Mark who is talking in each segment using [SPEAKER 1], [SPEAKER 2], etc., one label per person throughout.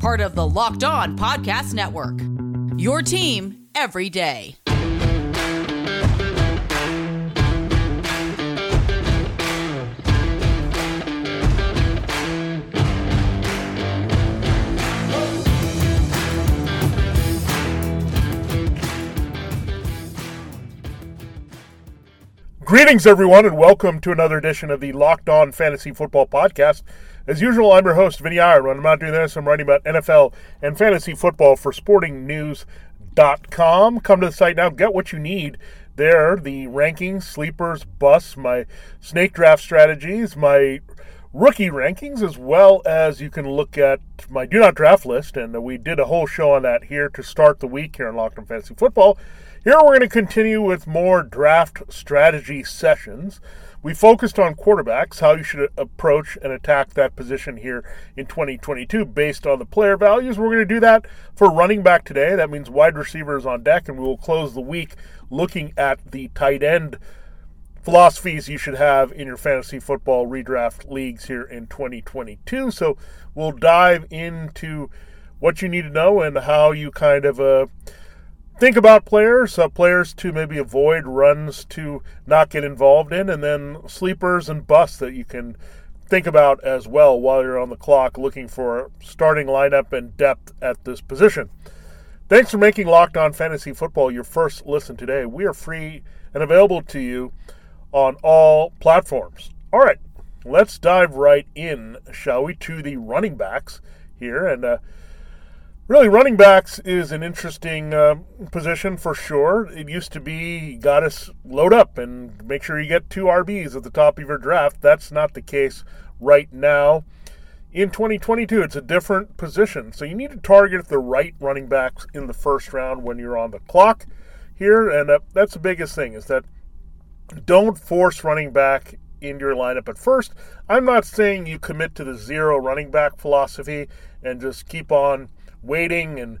[SPEAKER 1] Part of the Locked On Podcast Network. Your team every day.
[SPEAKER 2] Greetings, everyone, and welcome to another edition of the Locked On Fantasy Football Podcast. As usual, I'm your host, Vinnie Iyer. When I'm not doing this, I'm writing about NFL and fantasy football for sportingnews.com. Come to the site now, get what you need there the rankings, sleepers, busts, my snake draft strategies, my rookie rankings, as well as you can look at my do not draft list. And we did a whole show on that here to start the week here in Locked On Fantasy Football. Here we're going to continue with more draft strategy sessions. We focused on quarterbacks, how you should approach and attack that position here in 2022 based on the player values. We're going to do that for running back today. That means wide receivers on deck, and we will close the week looking at the tight end philosophies you should have in your fantasy football redraft leagues here in 2022. So we'll dive into what you need to know and how you kind of uh, think about players, uh, players to maybe avoid runs to not get involved in, and then sleepers and busts that you can think about as well while you're on the clock looking for starting lineup and depth at this position. Thanks for making Locked On Fantasy Football your first listen today. We are free and available to you on all platforms. All right, let's dive right in, shall we, to the running backs here. And uh, really, running backs is an interesting uh, position for sure. It used to be got to load up and make sure you get two RBs at the top of your draft. That's not the case right now. In 2022, it's a different position. So you need to target the right running backs in the first round when you're on the clock here. And uh, that's the biggest thing is that don't force running back in your lineup at first. I'm not saying you commit to the zero running back philosophy and just keep on waiting and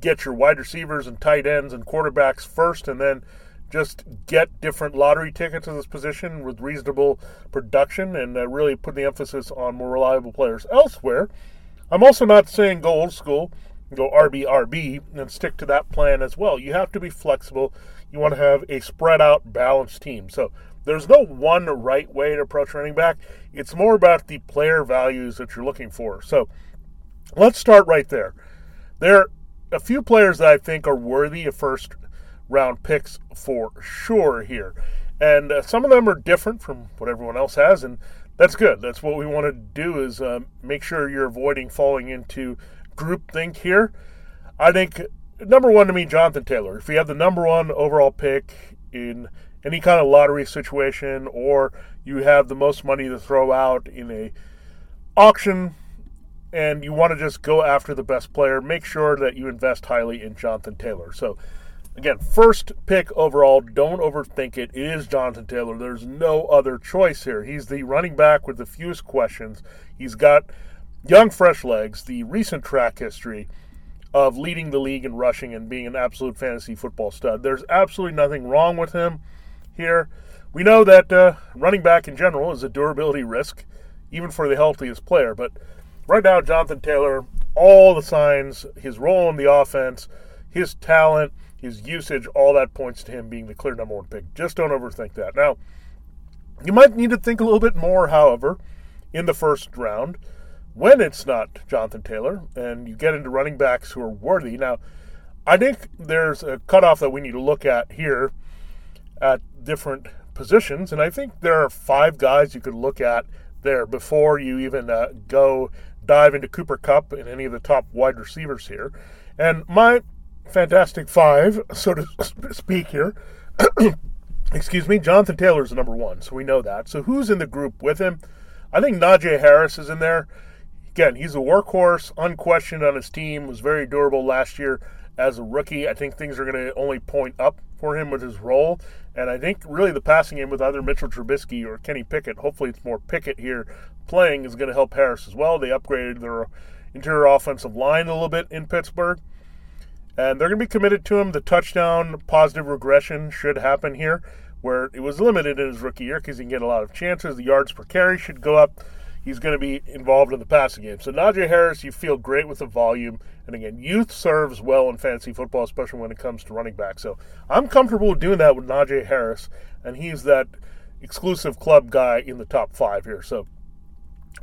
[SPEAKER 2] get your wide receivers and tight ends and quarterbacks first and then just get different lottery tickets to this position with reasonable production and uh, really put the emphasis on more reliable players elsewhere. I'm also not saying go old school, go RB RB and stick to that plan as well. You have to be flexible. You want to have a spread out, balanced team. So there's no one right way to approach running back. It's more about the player values that you're looking for. So let's start right there. There are a few players that I think are worthy of first round picks for sure here. And uh, some of them are different from what everyone else has, and that's good. That's what we want to do is uh, make sure you're avoiding falling into groupthink here. I think number one to me, Jonathan Taylor. If you have the number one overall pick in any kind of lottery situation, or you have the most money to throw out in a auction and you want to just go after the best player, make sure that you invest highly in Jonathan Taylor. So, again, first pick overall, don't overthink it. It is Jonathan Taylor. There's no other choice here. He's the running back with the fewest questions. He's got young, fresh legs, the recent track history of leading the league in rushing and being an absolute fantasy football stud. There's absolutely nothing wrong with him here. We know that uh, running back in general is a durability risk, even for the healthiest player, but right now, Jonathan Taylor, all the signs, his role in the offense, his talent, his usage, all that points to him being the clear number one pick. Just don't overthink that. Now, you might need to think a little bit more, however, in the first round when it's not Jonathan Taylor and you get into running backs who are worthy. Now, I think there's a cutoff that we need to look at here at different positions, and I think there are five guys you could look at there before you even uh, go dive into Cooper Kupp and any of the top wide receivers here. And my fantastic five, so to speak here, excuse me, Jonathan Taylor is number one, so we know that. So who's in the group with him? I think Najee Harris is in there. again, he's a workhorse, unquestioned on his team, was very durable last year as a rookie. I think things are going to only point up for him with his role. And I think really the passing game with either Mitchell Trubisky or Kenny Pickett, hopefully it's more Pickett here playing, is going to help Harris as well. They upgraded their interior offensive line a little bit in Pittsburgh. And they're going to be committed to him. The touchdown positive regression should happen here, where it was limited in his rookie year because he can get a lot of chances. The yards per carry should go up. He's going to be involved in the passing game. So Najee Harris, you feel great with the volume. And again, youth serves well in fantasy football, especially when it comes to running back. So I'm comfortable doing that with Najee Harris, and he's that exclusive club guy in the top five here. So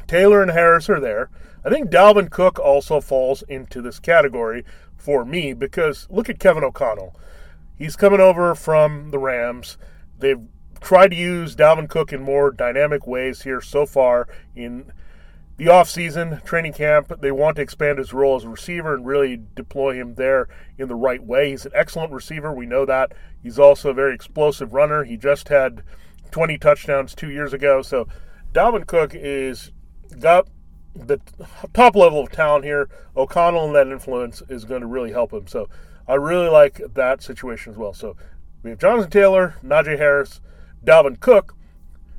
[SPEAKER 2] Taylor and Harris are there. I think Dalvin Cook also falls into this category for me because look at Kevin O'Connell. He's coming over from the Rams. They've tried to use Dalvin Cook in more dynamic ways here so far in the offseason, training camp. They want to expand his role as a receiver and really deploy him there in the right way. He's an excellent receiver. We know that. He's also a very explosive runner. He just had 20 touchdowns two years ago. So Dalvin Cook is got the top level of talent here. O'Connell and that influence is going to really help him. So I really like that situation as well. So we have Jonathan Taylor, Najee Harris, Dalvin Cook.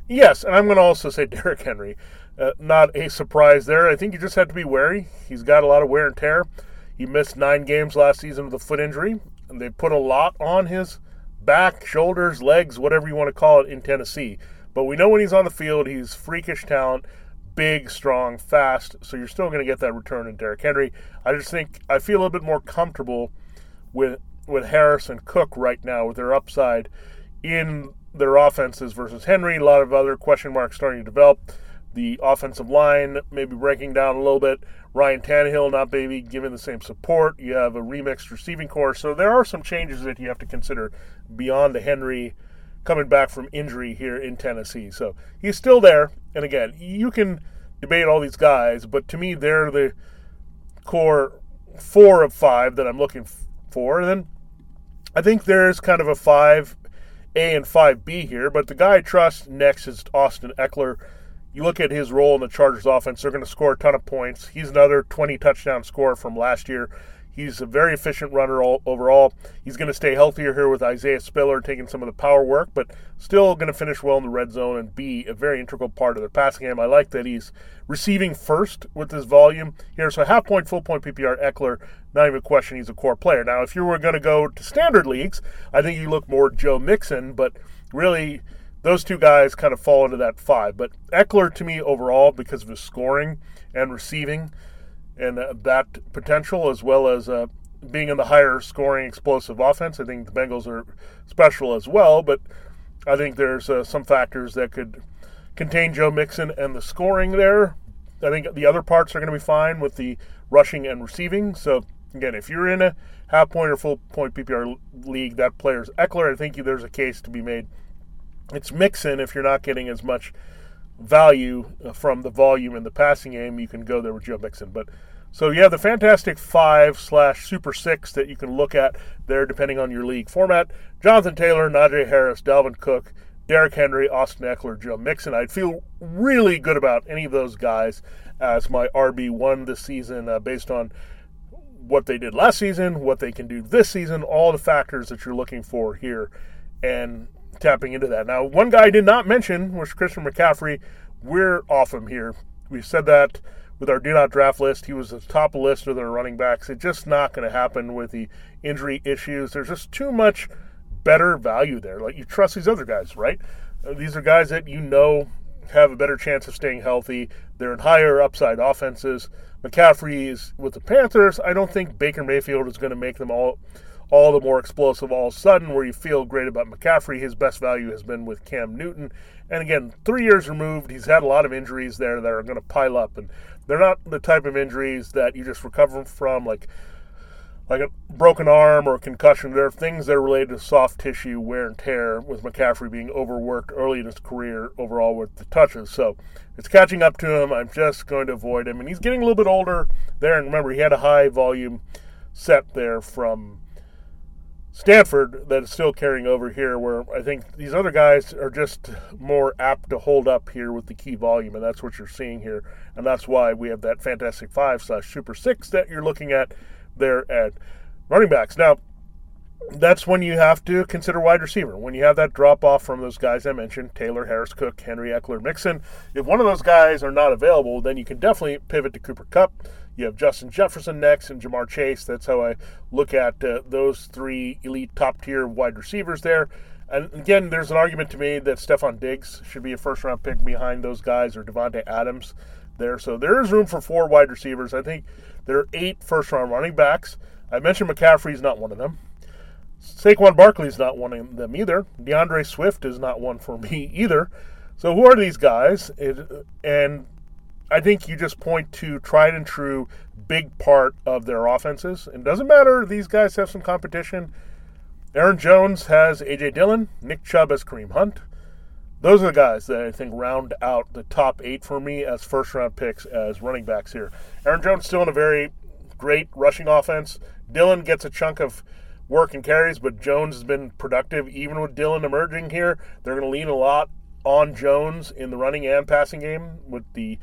[SPEAKER 2] Yes, and I'm going to also say Derrick Henry. Uh, not a surprise there. I think you just have to be wary. He's got a lot of wear and tear. He missed nine games last season with a foot injury, and they put a lot on his back, shoulders, legs, whatever you want to call it, in Tennessee. But we know when he's on the field, he's freakish talent big, strong, fast. So you're still going to get that return in Derrick Henry. I just think I feel a little bit more comfortable with with Harris and Cook right now with their upside in their offenses versus Henry. A lot of other question marks starting to develop. The offensive line maybe breaking down a little bit. Ryan Tannehill not maybe given the same support. You have a remixed receiving corps. So there are some changes that you have to consider beyond the Henry coming back from injury here in Tennessee. So he's still there. And again, you can debate all these guys, but to me, they're the core four of five that I'm looking for. And then I think there's kind of a five A and five B here, but the guy I trust next is Austin Ekeler. You look at his role in the Chargers offense, they're going to score a ton of points. He's another 20 touchdown scorer from last year. He's a very efficient runner all, overall. He's going to stay healthier here with Isaiah Spiller taking some of the power work, but still going to finish well in the red zone and be a very integral part of their passing game. I like that he's receiving first with his volume here. So half point, full point PPR, Ekeler, not even a question he's a core player. Now, if you were going to go to standard leagues, I think you look more Joe Mixon, but really those two guys kind of fall into that five. But Ekeler to me overall, because of his scoring and receiving, and uh, that potential, as well as uh, being in the higher scoring explosive offense. I think the Bengals are special as well, but I think there's uh, some factors that could contain Joe Mixon and the scoring there. I think the other parts are going to be fine with the rushing and receiving. So again, if you're in a half point or full point PPR league, that player's Ekeler. I think there's a case to be made. It's Mixon if you're not getting as much value uh, from the volume in the passing game, you can go there with Joe Mixon. But so you have the Fantastic Five slash Super Six that you can look at there, depending on your league format. Jonathan Taylor, Najee Harris, Dalvin Cook, Derrick Henry, Austin Ekeler, Joe Mixon. I'd feel really good about any of those guys as my RB one this season, uh, based on what they did last season, what they can do this season, all the factors that you're looking for here, and tapping into that. Now, one guy I did not mention was Christian McCaffrey. We're off him here. We said that with our do not draft list. He was the top list of their running backs. It's just not going to happen with the injury issues. There's just too much better value there. Like you trust these other guys, right? Uh, these are guys that you know have a better chance of staying healthy. They're in higher upside offenses. McCaffrey is with the Panthers. I don't think Baker Mayfield is going to make them all all the more explosive all of a sudden, where you feel great about McCaffrey. His best value has been with Cam Newton. And again, three years removed, he's had a lot of injuries there that are going to pile up. And they're not the type of injuries that you just recover from, like like a broken arm or concussion. There are things that are related to soft tissue wear and tear, with McCaffrey being overworked early in his career overall with the touches. So it's catching up to him. I'm just going to avoid him. And he's getting a little bit older there. And remember, he had a high volume set there from Stanford that is still carrying over here, where I think these other guys are just more apt to hold up here with the key volume, and that's what you're seeing here, and that's why we have that fantastic five slash super six that you're looking at there at running backs. Now, that's when you have to consider wide receiver. When you have that drop off from those guys I mentioned, Taylor, Harris, Cook, Henry, Ekeler, Mixon, if one of those guys are not available, then you can definitely pivot to Cooper Kupp. You have Justin Jefferson next and Ja'Marr Chase. That's how I look at uh, those three elite top tier wide receivers there. And again, there's an argument to me that Stefon Diggs should be a first round pick behind those guys or Davante Adams there. So there is room for four wide receivers. I think there are eight first round running backs. I mentioned McCaffrey's not one of them. Saquon Barkley is not one of them either. D'Andre Swift is not one for me either. So who are these guys? It, and I think you just point to tried and true big part of their offenses. It doesn't matter. These guys have some competition. Aaron Jones has A.J. Dillon. Nick Chubb has Kareem Hunt. Those are the guys that I think round out the top eight for me as first round picks as running backs here. Aaron Jones still in a very great rushing offense. Dillon gets a chunk of work and carries, but Jones has been productive even with Dillon emerging here. They're going to lean a lot on Jones in the running and passing game with the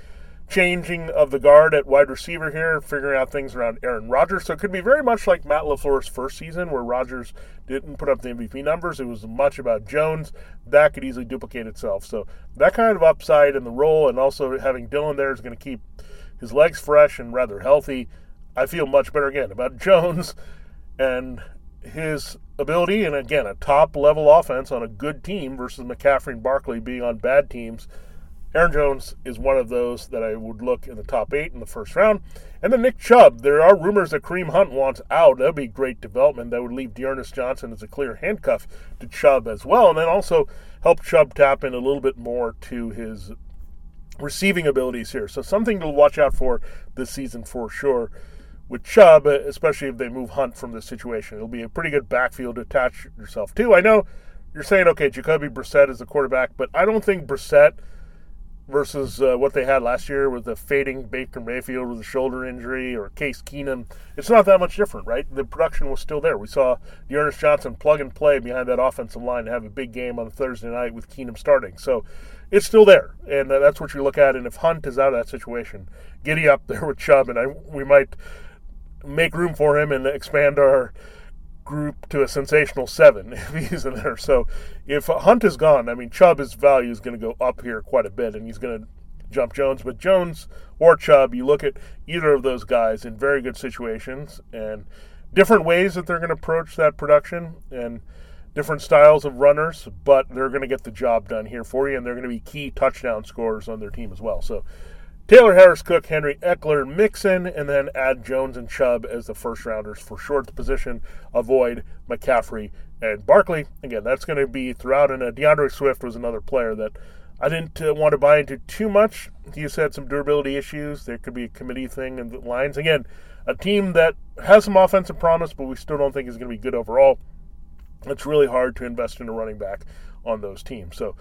[SPEAKER 2] changing of the guard at wide receiver here, figuring out things around Aaron Rodgers. So it could be very much like Matt LaFleur's first season where Rodgers didn't put up the MVP numbers. It was much about Jones. That could easily duplicate itself. So that kind of upside in the role and also having Dillon there is going to keep his legs fresh and rather healthy. I feel much better again about Jones and his ability and again a top level offense on a good team versus McCaffrey and Barkley being on bad teams Aaron Jones is one of those that I would look in the top eight in the first round. And then Nick Chubb. There are rumors that Kareem Hunt wants out. That would be great development. That would leave D'Ernest Johnson as a clear handcuff to Chubb as well. And then also help Chubb tap in a little bit more to his receiving abilities here. So something to watch out for this season for sure with Chubb, especially if they move Hunt from this situation. It'll be a pretty good backfield to attach yourself to. I know you're saying, okay, Jacoby Brissett is the quarterback, but I don't think Brissett – versus uh, what they had last year with the fading Baker Mayfield with a shoulder injury or Case Keenum. It's not that much different, right? The production was still there. We saw D'Ernest Johnson plug and play behind that offensive line to have a big game on Thursday night with Keenum starting. So it's still there, and that's what you look at. And if Hunt is out of that situation, giddy up there with Chubb, and I, we might make room for him and expand our group to a sensational seven if he's in there. So if Hunt is gone, I mean Chubb's value is going to go up here quite a bit, and he's going to jump Jones. But Jones or Chubb, you look at either of those guys in very good situations and different ways that they're going to approach that production and different styles of runners, but they're going to get the job done here for you, and they're going to be key touchdown scorers on their team as well. So Taylor Harris, Cook, Henry Ekeler, Mixon, and then add Jones and Chubb as the first rounders for sure the position. Avoid McCaffrey and Barkley. Again, that's going to be throughout. And uh, D'Andre Swift was another player that I didn't uh, want to buy into too much. He's had some durability issues. There could be a committee thing in the lines. Again, a team that has some offensive promise, but we still don't think is going to be good overall. It's really hard to invest in a running back on those teams. So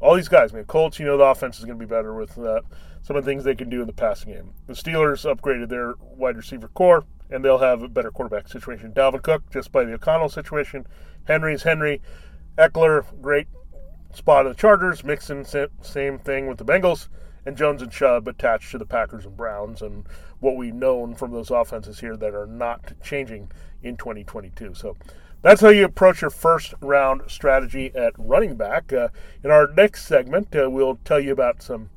[SPEAKER 2] all these guys, man, Colts, you know the offense is going to be better with that some of the things they can do in the passing game. The Steelers upgraded their wide receiver corps, and they'll have a better quarterback situation. Dalvin Cook, just by the O'Connell situation. Henry's Henry. Ekeler, great spot of the Chargers. Mixon, same thing with the Bengals. And Jones and Chubb attached to the Packers and Browns, and what we've known from those offenses here that are not changing in 2022. So that's how you approach your first round strategy at running back. Uh, in our next segment, uh, we'll tell you about some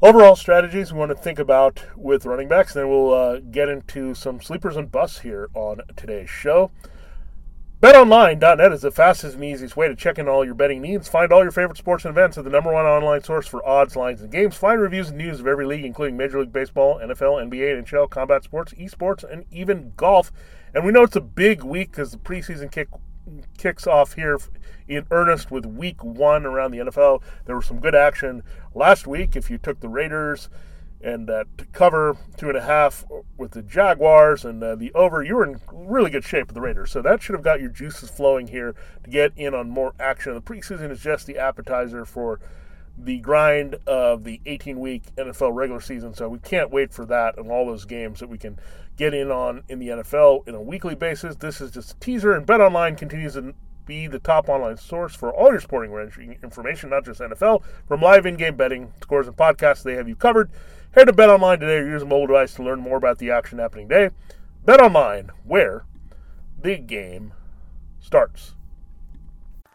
[SPEAKER 2] overall strategies we want to think about with running backs. And then we'll uh, get into some sleepers and busts here on today's show. BetOnline.net is the fastest and easiest way to check in all your betting needs. Find all your favorite sports and events at the number one online source for odds, lines, and games. Find reviews and news of every league, including Major League Baseball, NFL, NBA, NHL, combat sports, esports, and even golf. And we know it's a big week because the preseason kick kicks off here in earnest with week one around the NFL. There was some good action last week. If you took the Raiders and that to cover two and a half with the Jaguars and uh, the over, you were in really good shape with the Raiders. So that should have got your juices flowing here to get in on more action. The preseason is just the appetizer for the grind of the 18 week NFL regular season. So we can't wait for that and all those games that we can get in on in the NFL in a weekly basis. This is just a teaser, and Bet Online continues to be the top online source for all your sporting information, not just NFL. From live in game betting, scores, and podcasts, they have you covered. Head to Bet Online today or use a mobile device to learn more about the action happening today. Bet Online, where the game starts.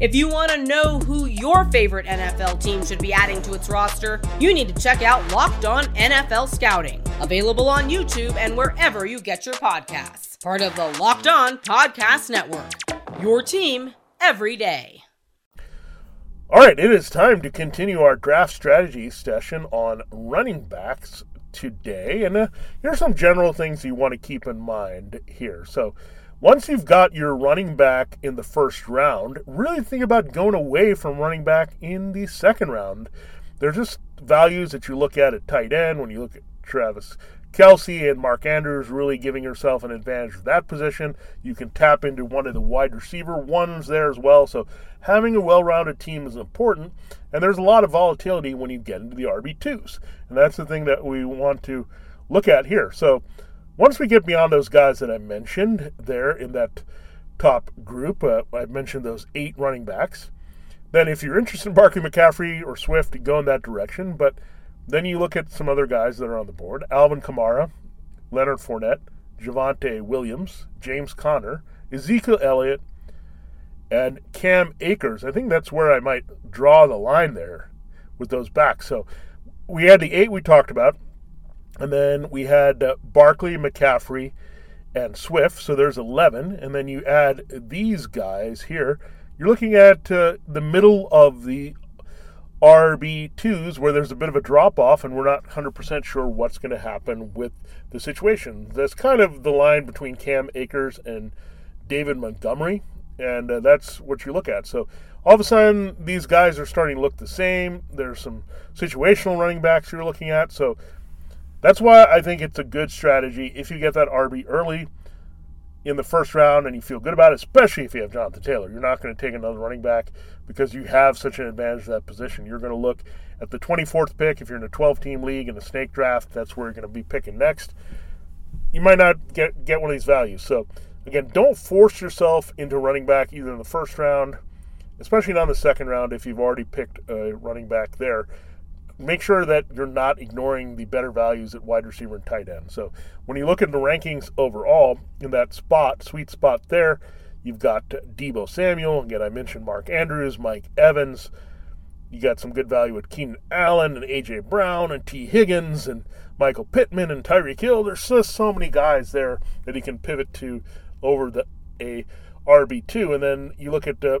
[SPEAKER 3] If you want to know who your favorite NFL team should be adding to its roster, you need to check out Locked On NFL Scouting, available on YouTube and wherever you get your podcasts. Part of the Locked On Podcast Network. Your team every day.
[SPEAKER 2] All right, it is time to continue our draft strategy session on running backs today. And uh, here are some general things you want to keep in mind here. So, once you've got your running back in the first round, really think about going away from running back in the second round. There's just values that you look at at tight end when you look at Travis Kelce and Mark Andrews really giving yourself an advantage of that position. You can tap into one of the wide receiver ones there as well. So having a well-rounded team is important. And there's a lot of volatility when you get into the RB2s. And that's the thing that we want to look at here. So once we get beyond those guys that I mentioned there in that top group, uh, I mentioned those eight running backs. Then, if you're interested in Barkley McCaffrey or Swift, go in that direction. But then you look at some other guys that are on the board Alvin Kamara, Leonard Fournette, Javonte Williams, James Conner, Ezekiel Elliott, and Cam Akers. I think that's where I might draw the line there with those backs. So we had the eight we talked about. And then we had uh, Barkley, McCaffrey, and Swift. So there's 11. And then you add these guys here. You're looking at uh, the middle of the RB2s where there's a bit of a drop off, and we're not 100% sure what's going to happen with the situation. That's kind of the line between Cam Akers and David Montgomery, and uh, that's what you look at. So all of a sudden, these guys are starting to look the same. There's some situational running backs you're looking at. So that's why I think it's a good strategy if you get that RB early in the first round and you feel good about it, especially if you have Jonathan Taylor. You're not going to take another running back because you have such an advantage at that position. You're going to look at the 24th pick if you're in a 12 team league in a snake draft. That's where you're going to be picking next. You might not get, get one of these values. So, again, don't force yourself into running back either in the first round, especially not in the second round if you've already picked a running back there make sure that you're not ignoring the better values at wide receiver and tight end. So when you look at the rankings overall in that spot, sweet spot there, you've got Deebo Samuel. Again, I mentioned Mark Andrews, Mike Evans. You got some good value with Keenan Allen and AJ Brown and Tee Higgins and Michael Pittman and Tyreek Hill. There's just so many guys there that he can pivot to over the a RB two. And then you look at uh, a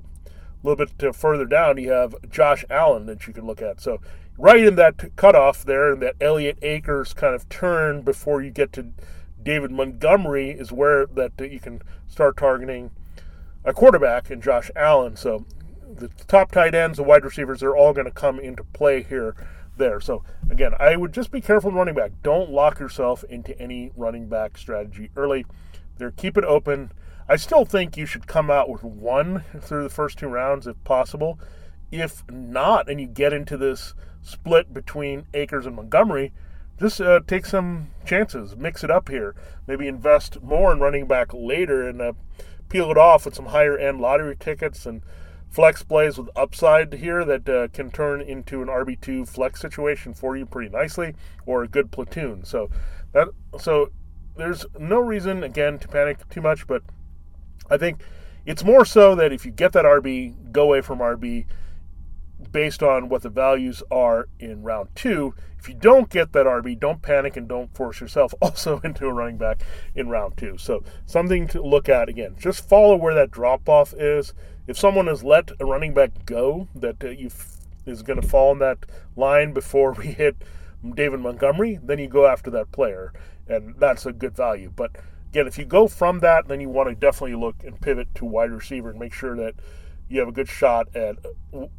[SPEAKER 2] little bit further down, you have Josh Allen that you can look at. So right in that cutoff there, in that Elliott Akers kind of turn before you get to David Montgomery, is where that you can start targeting a quarterback in Josh Allen. So the top tight ends, the wide receivers, they're all going to come into play here. There. So again, I would just be careful running back. Don't lock yourself into any running back strategy early. There, keep it open. I still think you should come out with one through the first two rounds if possible. If not, and you get into this split between Akers and Montgomery, just uh, take some chances, mix it up here. Maybe invest more in running back later and uh, peel it off with some higher end lottery tickets and flex plays with upside here that uh, can turn into an RB2 flex situation for you pretty nicely or a good platoon. So that so there's no reason again to panic too much, but I think it's more so that if you get that RB, go away from RB based on what the values are in round two. If you don't get that RB, don't panic and don't force yourself also into a running back in round two. So, something to look at again. Just follow where that drop off is. If someone has let a running back go that uh, you is going to fall in that line before we hit David Montgomery, then you go after that player, and that's a good value. But again, if you go from that, then you want to definitely look and pivot to wide receiver and make sure that you have a good shot at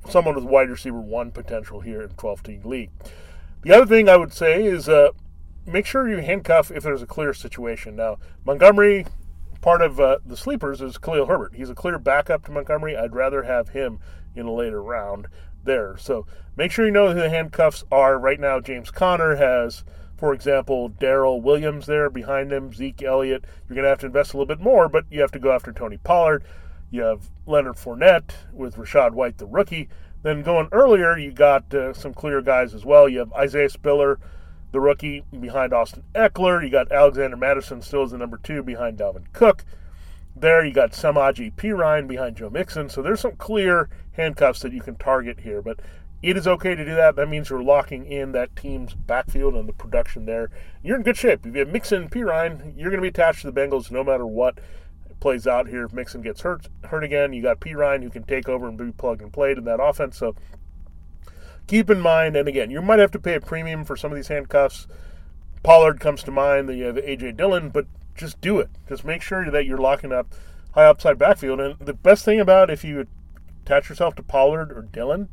[SPEAKER 2] someone with wide receiver one potential here in 12 team league. The other thing I would say is uh, make sure you handcuff if there's a clear situation. Now, Montgomery, part of uh, the sleepers is Khalil Herbert. He's a clear backup to Montgomery. I'd rather have him in a later round there. So make sure you know who the handcuffs are. Right now, James Conner has, for example, Darrel Williams there behind him, Zeke Elliott. You're going to have to invest a little bit more, but you have to go after Tony Pollard. You have Leonard Fournette with Rachaad White, the rookie. Then going earlier, you got uh, some clear guys as well. You have Isaiah Spiller, the rookie, behind Austin Ekeler. You got Alexander Mattison still as the number two behind Dalvin Cook. There you got Samaje Perine behind Joe Mixon. So there's some clear handcuffs that you can target here. But it is okay to do that. That means you're locking in that team's backfield and the production there. You're in good shape. If you have Mixon and Perine, you're going to be attached to the Bengals no matter what plays out here. If Mixon gets hurt hurt again, you got Perine who can take over and be plug and played in that offense. So keep in mind, and again, you might have to pay a premium for some of these handcuffs. Pollard comes to mind. Then you uh, have AJ Dillon, but just do it. Just make sure that you're locking up high upside backfield. And the best thing about if you attach yourself to Pollard or Dillon,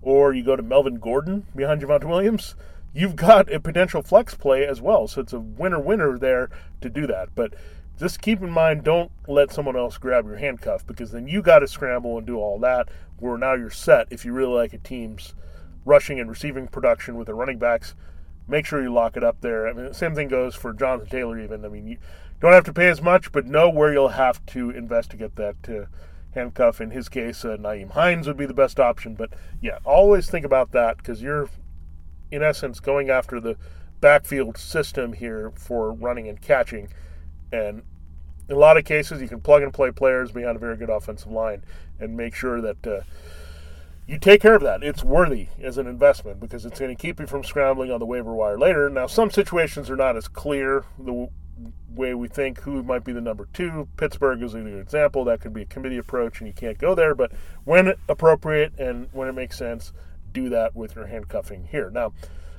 [SPEAKER 2] or you go to Melvin Gordon behind Javonte Williams, you've got a potential flex play as well. So it's a winner winner there to do that. But just keep in mind, don't let someone else grab your handcuff because then you got to scramble and do all that. Where now you're set. If you really like a team's rushing and receiving production with the running backs, make sure you lock it up there. I mean, same thing goes for Jonathan Taylor. Even I mean, you don't have to pay as much, but know where you'll have to invest to get that uh, handcuff. In his case, uh, Nyheim Hines would be the best option. But yeah, always think about that because you're, in essence, going after the backfield system here for running and catching and in a lot of cases, you can plug and play players behind a very good offensive line and make sure that uh, you take care of that. It's worthy as an investment because it's going to keep you from scrambling on the waiver wire later. Now, some situations are not as clear the way we think who might be the number two. Pittsburgh is a good example. That could be a committee approach and you can't go there. But when appropriate and when it makes sense, do that with your handcuffing here. Now,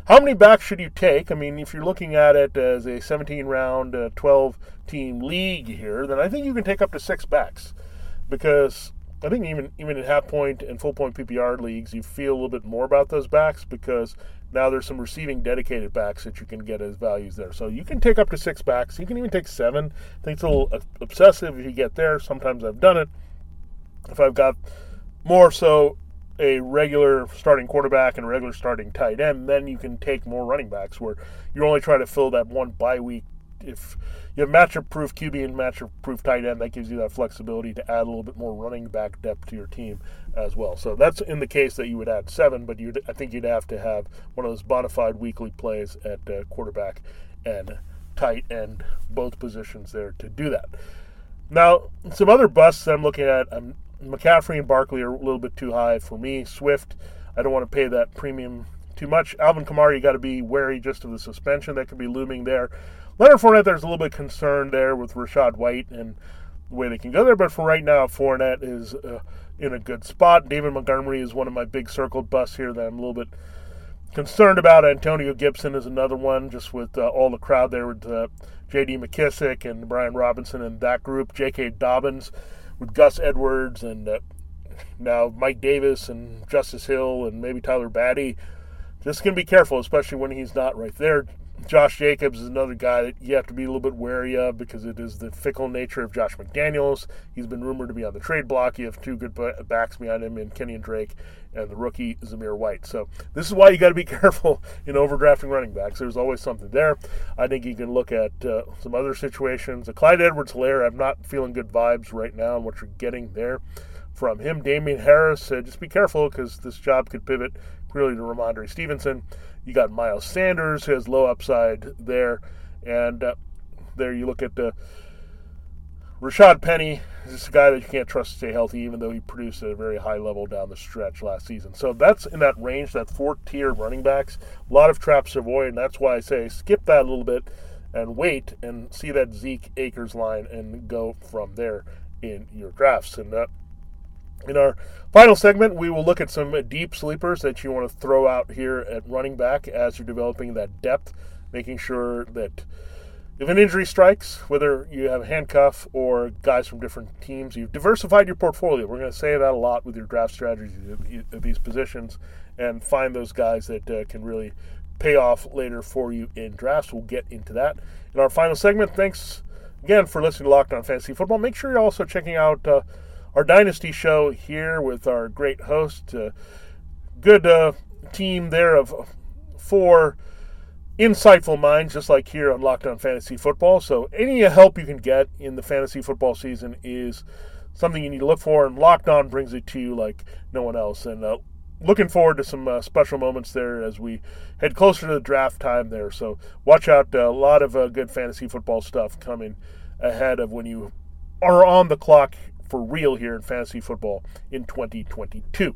[SPEAKER 2] how many backs should you take? I mean, if you're looking at it as a 17 round, uh, 12 team league here, then I think you can take up to six backs because I think even even in half point and full point PPR leagues, you feel a little bit more about those backs because now there's some receiving dedicated backs that you can get as values there. So you can take up to six backs. You can even take seven. I think it's a little obsessive if you get there. Sometimes I've done it. If I've got more so a regular starting quarterback and a regular starting tight end, then you can take more running backs where you're only trying to fill that one bye week. If you have matchup proof QB and matchup proof tight end, that gives you that flexibility to add a little bit more running back depth to your team as well. So that's in the case that you would add seven, but you I think you'd have to have one of those bona fide weekly plays at uh, quarterback and tight end, both positions there to do that. Now, some other busts that I'm looking at, I'm McCaffrey and Barkley are a little bit too high for me. Swift, I don't want to pay that premium too much. Alvin Kamara, you got to be wary just of the suspension that could be looming there. Leonard Fournette, there's a little bit concerned there with Rachaad White and the way they can go there, but for right now, Fournette is uh, in a good spot. David Montgomery is one of my big circled busts here that I'm a little bit concerned about. Antonio Gibson is another one, just with uh, all the crowd there with uh, J.D. McKissic and Brian Robinson and that group. J.K. Dobbins with Gus Edwards and uh, now Mike Davis and Justice Hill and maybe Tyler Badie. Just going to be careful, especially when he's not right there. Josh Jacobs is another guy that you have to be a little bit wary of because it is the fickle nature of Josh McDaniels. He's been rumored to be on the trade block. You have two good backs behind him in Kenyan Drake and the rookie Zamir White. So this is why you got to be careful in overdrafting running backs. There's always something there. I think you can look at uh, some other situations. A Clyde Edwards-Helaire, I'm not feeling good vibes right now on what you're getting there from him. Damien Harris, uh, just be careful because this job could pivot really to Rhamondre Stevenson. You got Miles Sanders, who has low upside there. And uh, there you look at the Rashaad Penny is a guy that you can't trust to stay healthy, even though he produced at a very high level down the stretch last season. So that's in that range, that four tier running backs. A lot of traps to avoid, and that's why I say skip that a little bit and wait and see that Zeke Akers line and go from there in your drafts. And uh, in our final segment, we will look at some deep sleepers that you want to throw out here at running back as you're developing that depth, making sure that if an injury strikes, whether you have a handcuff or guys from different teams, you've diversified your portfolio. We're going to say that a lot with your draft strategies of these positions and find those guys that uh, can really pay off later for you in drafts. We'll get into that in our final segment. Thanks again for listening to Locked On Fantasy Football. Make sure you're also checking out uh, our Dynasty show here with our great host. Uh, good uh, team there of four insightful minds, just like here on Locked On Fantasy Football. So, any help you can get in the fantasy football season is something you need to look for, and Locked On brings it to you like no one else. And uh, looking forward to some uh, special moments there as we head closer to the draft time there. So, watch out. Uh, a lot of uh, good fantasy football stuff coming ahead of when you are on the clock for real here in fantasy football in 2022.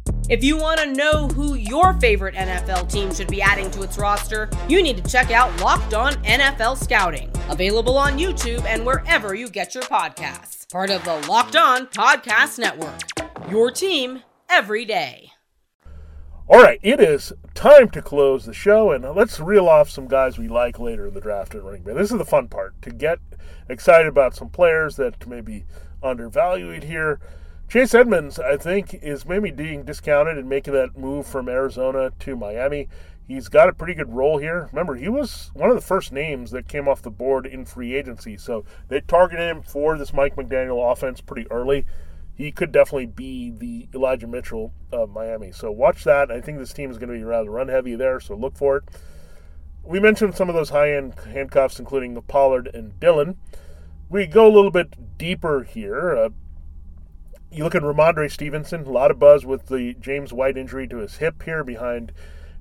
[SPEAKER 3] If you want to know who your favorite NFL team should be adding to its roster, you need to check out Locked On NFL Scouting, available on YouTube and wherever you get your podcasts. Part of the Locked On Podcast Network. Your team every day.
[SPEAKER 2] All right, it is time to close the show, and let's reel off some guys we like later in the draft and running back. This is the fun part to get excited about some players that may be undervalued here. Chase Edmonds, I think, is maybe being discounted and making that move from Arizona to Miami. He's got a pretty good role here. Remember, he was one of the first names that came off the board in free agency, so they targeted him for this Mike McDaniel offense pretty early. He could definitely be the Elijah Mitchell of Miami. So watch that. I think this team is going to be rather run heavy there, so look for it. We mentioned some of those high end handcuffs, including Pollard and Dillon. We go a little bit deeper here. Uh, you look at Rhamondre Stevenson, a lot of buzz with the James White injury to his hip here behind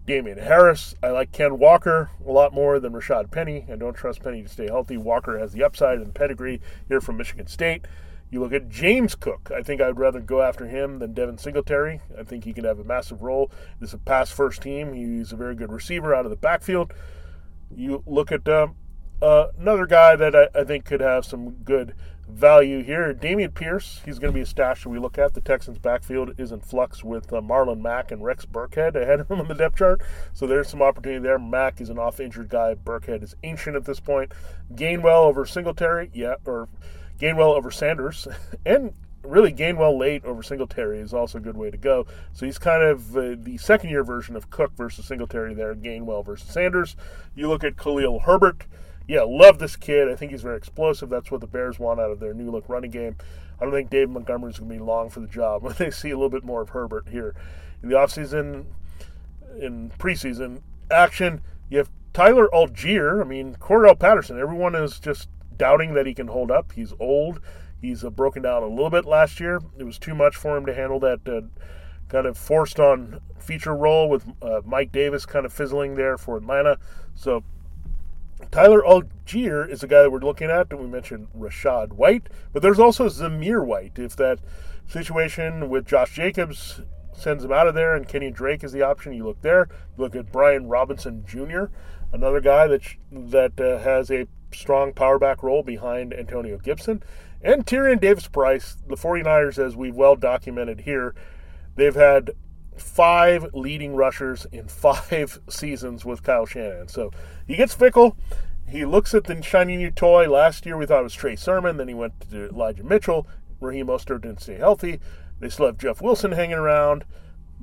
[SPEAKER 2] Damien Harris. I like Ken Walker a lot more than Rashaad Penny. I don't trust Penny to stay healthy. Walker has the upside and pedigree here from Michigan State. You look at James Cook. I think I would rather go after him than Devin Singletary. I think he can have a massive role. This is a pass first team. He's a very good receiver out of the backfield. You look at uh, uh, another guy that I, I, think could have some good value here. Dameon Pierce, he's going to be a stash that we look at. The Texans' backfield is in flux with uh, Marlon Mack and Rex Burkhead ahead of him on the depth chart. So there's some opportunity there. Mack is an off injured guy. Burkhead is ancient at this point. Gainwell over Singletary, yeah, or Gainwell over Sanders. and really Gainwell late over Singletary is also a good way to go. So he's kind of uh, the second year version of Cook versus Singletary there, Gainwell versus Sanders. You look at Khalil Herbert yeah, love this kid. I think he's very explosive. That's what the Bears want out of their new look running game. I don't think Dave Montgomery's going to be long for the job when they see a little bit more of Herbert here. In the offseason, in preseason action, you have Tyler Allgeier. I mean, Cordarrelle Patterson. Everyone is just doubting that he can hold up. He's old. He's uh, broken down a little bit last year. It was too much for him to handle that uh, kind of forced on feature role with uh, Mike Davis kind of fizzling there for Atlanta. So Tyler Allgeier is a guy that we're looking at. and We mentioned Rachaad White, but there's also Zamir White. If that situation with Josh Jacobs sends him out of there and Kenyan Drake is the option, you look there. You look at Brian Robinson Jr., another guy that that uh, has a strong power back role behind Antonio Gibson. And Tyrion Davis Price, the 49ers, as we've well documented here, they've had five leading rushers in five seasons with Kyle Shanahan. So he gets fickle. He looks at the shiny new toy. Last year we thought it was Trey Sermon. Then he went to Elijah Mitchell. Raheem Mostert didn't stay healthy. They still have Jeff Wilson hanging around.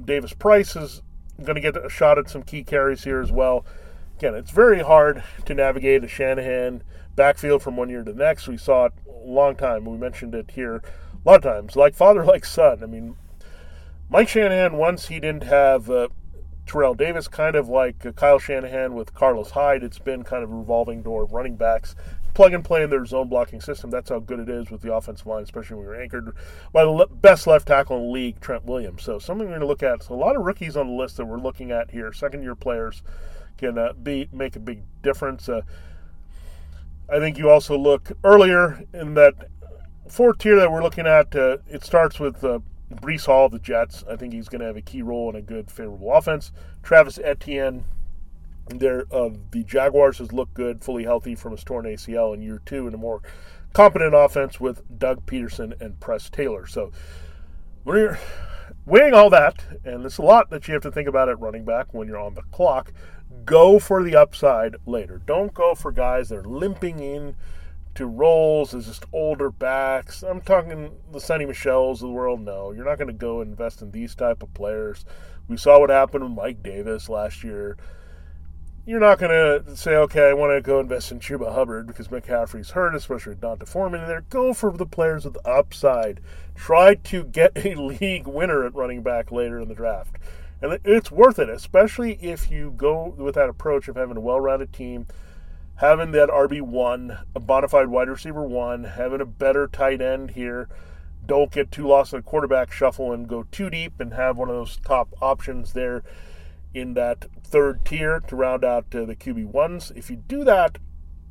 [SPEAKER 2] Davis Price is going to get a shot at some key carries here as well. Again, it's very hard to navigate a Shanahan backfield from one year to the next. We saw it a long time. We mentioned it here a lot of times. Like father, like son. I mean, Mike Shanahan, once he didn't have uh, Terrell Davis, kind of like uh, Kyle Shanahan with Carlos Hyde, it's been kind of a revolving door of running backs. Plug and play in their zone blocking system. That's how good it is with the offensive line, especially when you're anchored by the le- best left tackle in the league, Trent Williams. So something we're going to look at. So a lot of rookies on the list that we're looking at here, second year players, can uh, be make a big difference. Uh, I think you also look earlier in that fourth tier that we're looking at. Uh, it starts with uh, Hall of the Jets, I think he's going to have a key role in a good, favorable offense. Travis Etienne, there of the Jaguars has looked good, fully healthy from his torn ACL in year two, and a more competent offense with Doug Pederson and Press Taylor. So you're weighing all that, and there's a lot that you have to think about at running back when you're on the clock, go for the upside later. Don't go for guys that are limping in to roles as just older backs. I'm talking the Sony Michels of the world. No, you're not going to go invest in these type of players. We saw what happened with Mike Davis last year. You're not going to say, okay, I want to go invest in Chuba Hubbard because McCaffrey's hurt, especially with D'Onta Foreman in there. Go for the players with the upside. Try to get a league winner at running back later in the draft. And it's worth it, especially if you go with that approach of having a well rounded team having that RB1, a bona fide wide receiver one, having a better tight end here. Don't get too lost in the quarterback shuffle and go too deep and have one of those top options there in that third tier to round out uh, the QB1s. If you do that,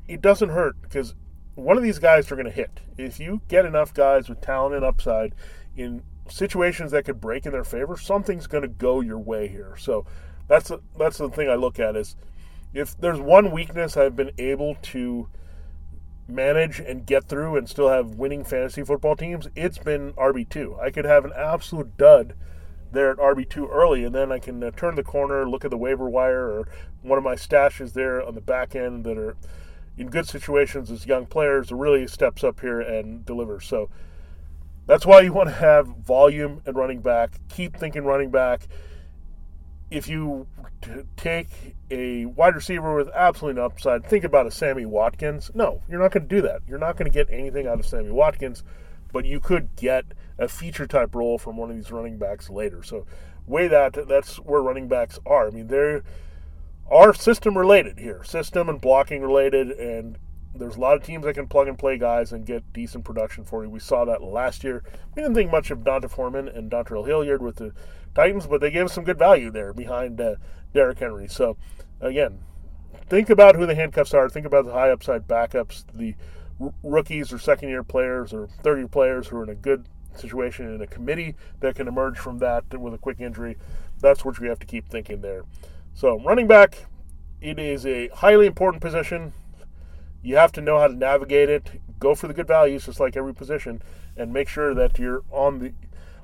[SPEAKER 2] it doesn't hurt because one of these guys are going to hit. If you get enough guys with talent and upside in situations that could break in their favor, something's going to go your way here. So that's that's the thing I look at is – if there's one weakness I've been able to manage and get through and still have winning fantasy football teams, it's been RB2. I could have an absolute dud there at RB2 early, and then I can uh, turn the corner, look at the waiver wire, or one of my stashes there on the back end that are in good situations as young players really steps up here and delivers. So that's why you want to have volume and running back. Keep thinking running back if you take a wide receiver with absolutely no upside, think about a Sammy Watkins. No, you're not going to do that. You're not going to get anything out of Sammy Watkins, but you could get a feature type role from one of these running backs later. So, way that that's where running backs are. I mean, they are system related here, system and blocking related, and there's a lot of teams that can plug and play guys and get decent production for you. We saw that last year. We didn't think much of D'Onta Foreman and Dontrell Hilliard with the Titans, but they gave us some good value there behind uh, Derrick Henry. So, again, think about who the handcuffs are. Think about the high upside backups, the r- rookies or second year players or third year players who are in a good situation in a committee that can emerge from that with a quick injury. That's what we have to keep thinking there. So, running back, it is a highly important position. You have to know how to navigate it. Go for the good values, just like every position, and make sure that you're on the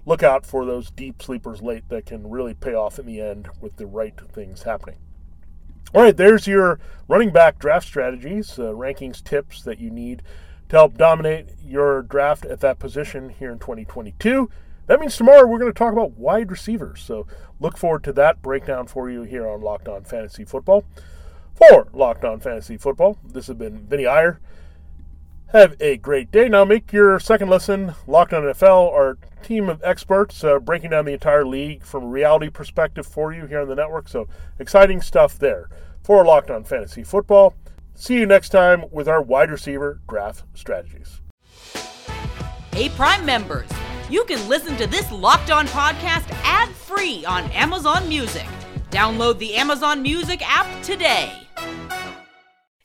[SPEAKER 2] lookout for those deep sleepers late that can really pay off in the end with the right things happening. All right, there's your running back draft strategies, uh, rankings, tips that you need to help dominate your draft at that position here in 2022. That means tomorrow we're going to talk about wide receivers. So look forward to that breakdown for you here on Locked On Fantasy Football. For Locked On Fantasy Football, this has been Vinnie Iyer. Have a great day. Now make your second listen, Locked On NFL, our team of experts uh, breaking down the entire league from a reality perspective for you here on the network. So exciting stuff there for Locked On Fantasy Football. See you next time with our wide receiver draft strategies.
[SPEAKER 1] Hey, Prime members, you can listen to this Locked On podcast ad free on Amazon Music. Download the Amazon Music app today.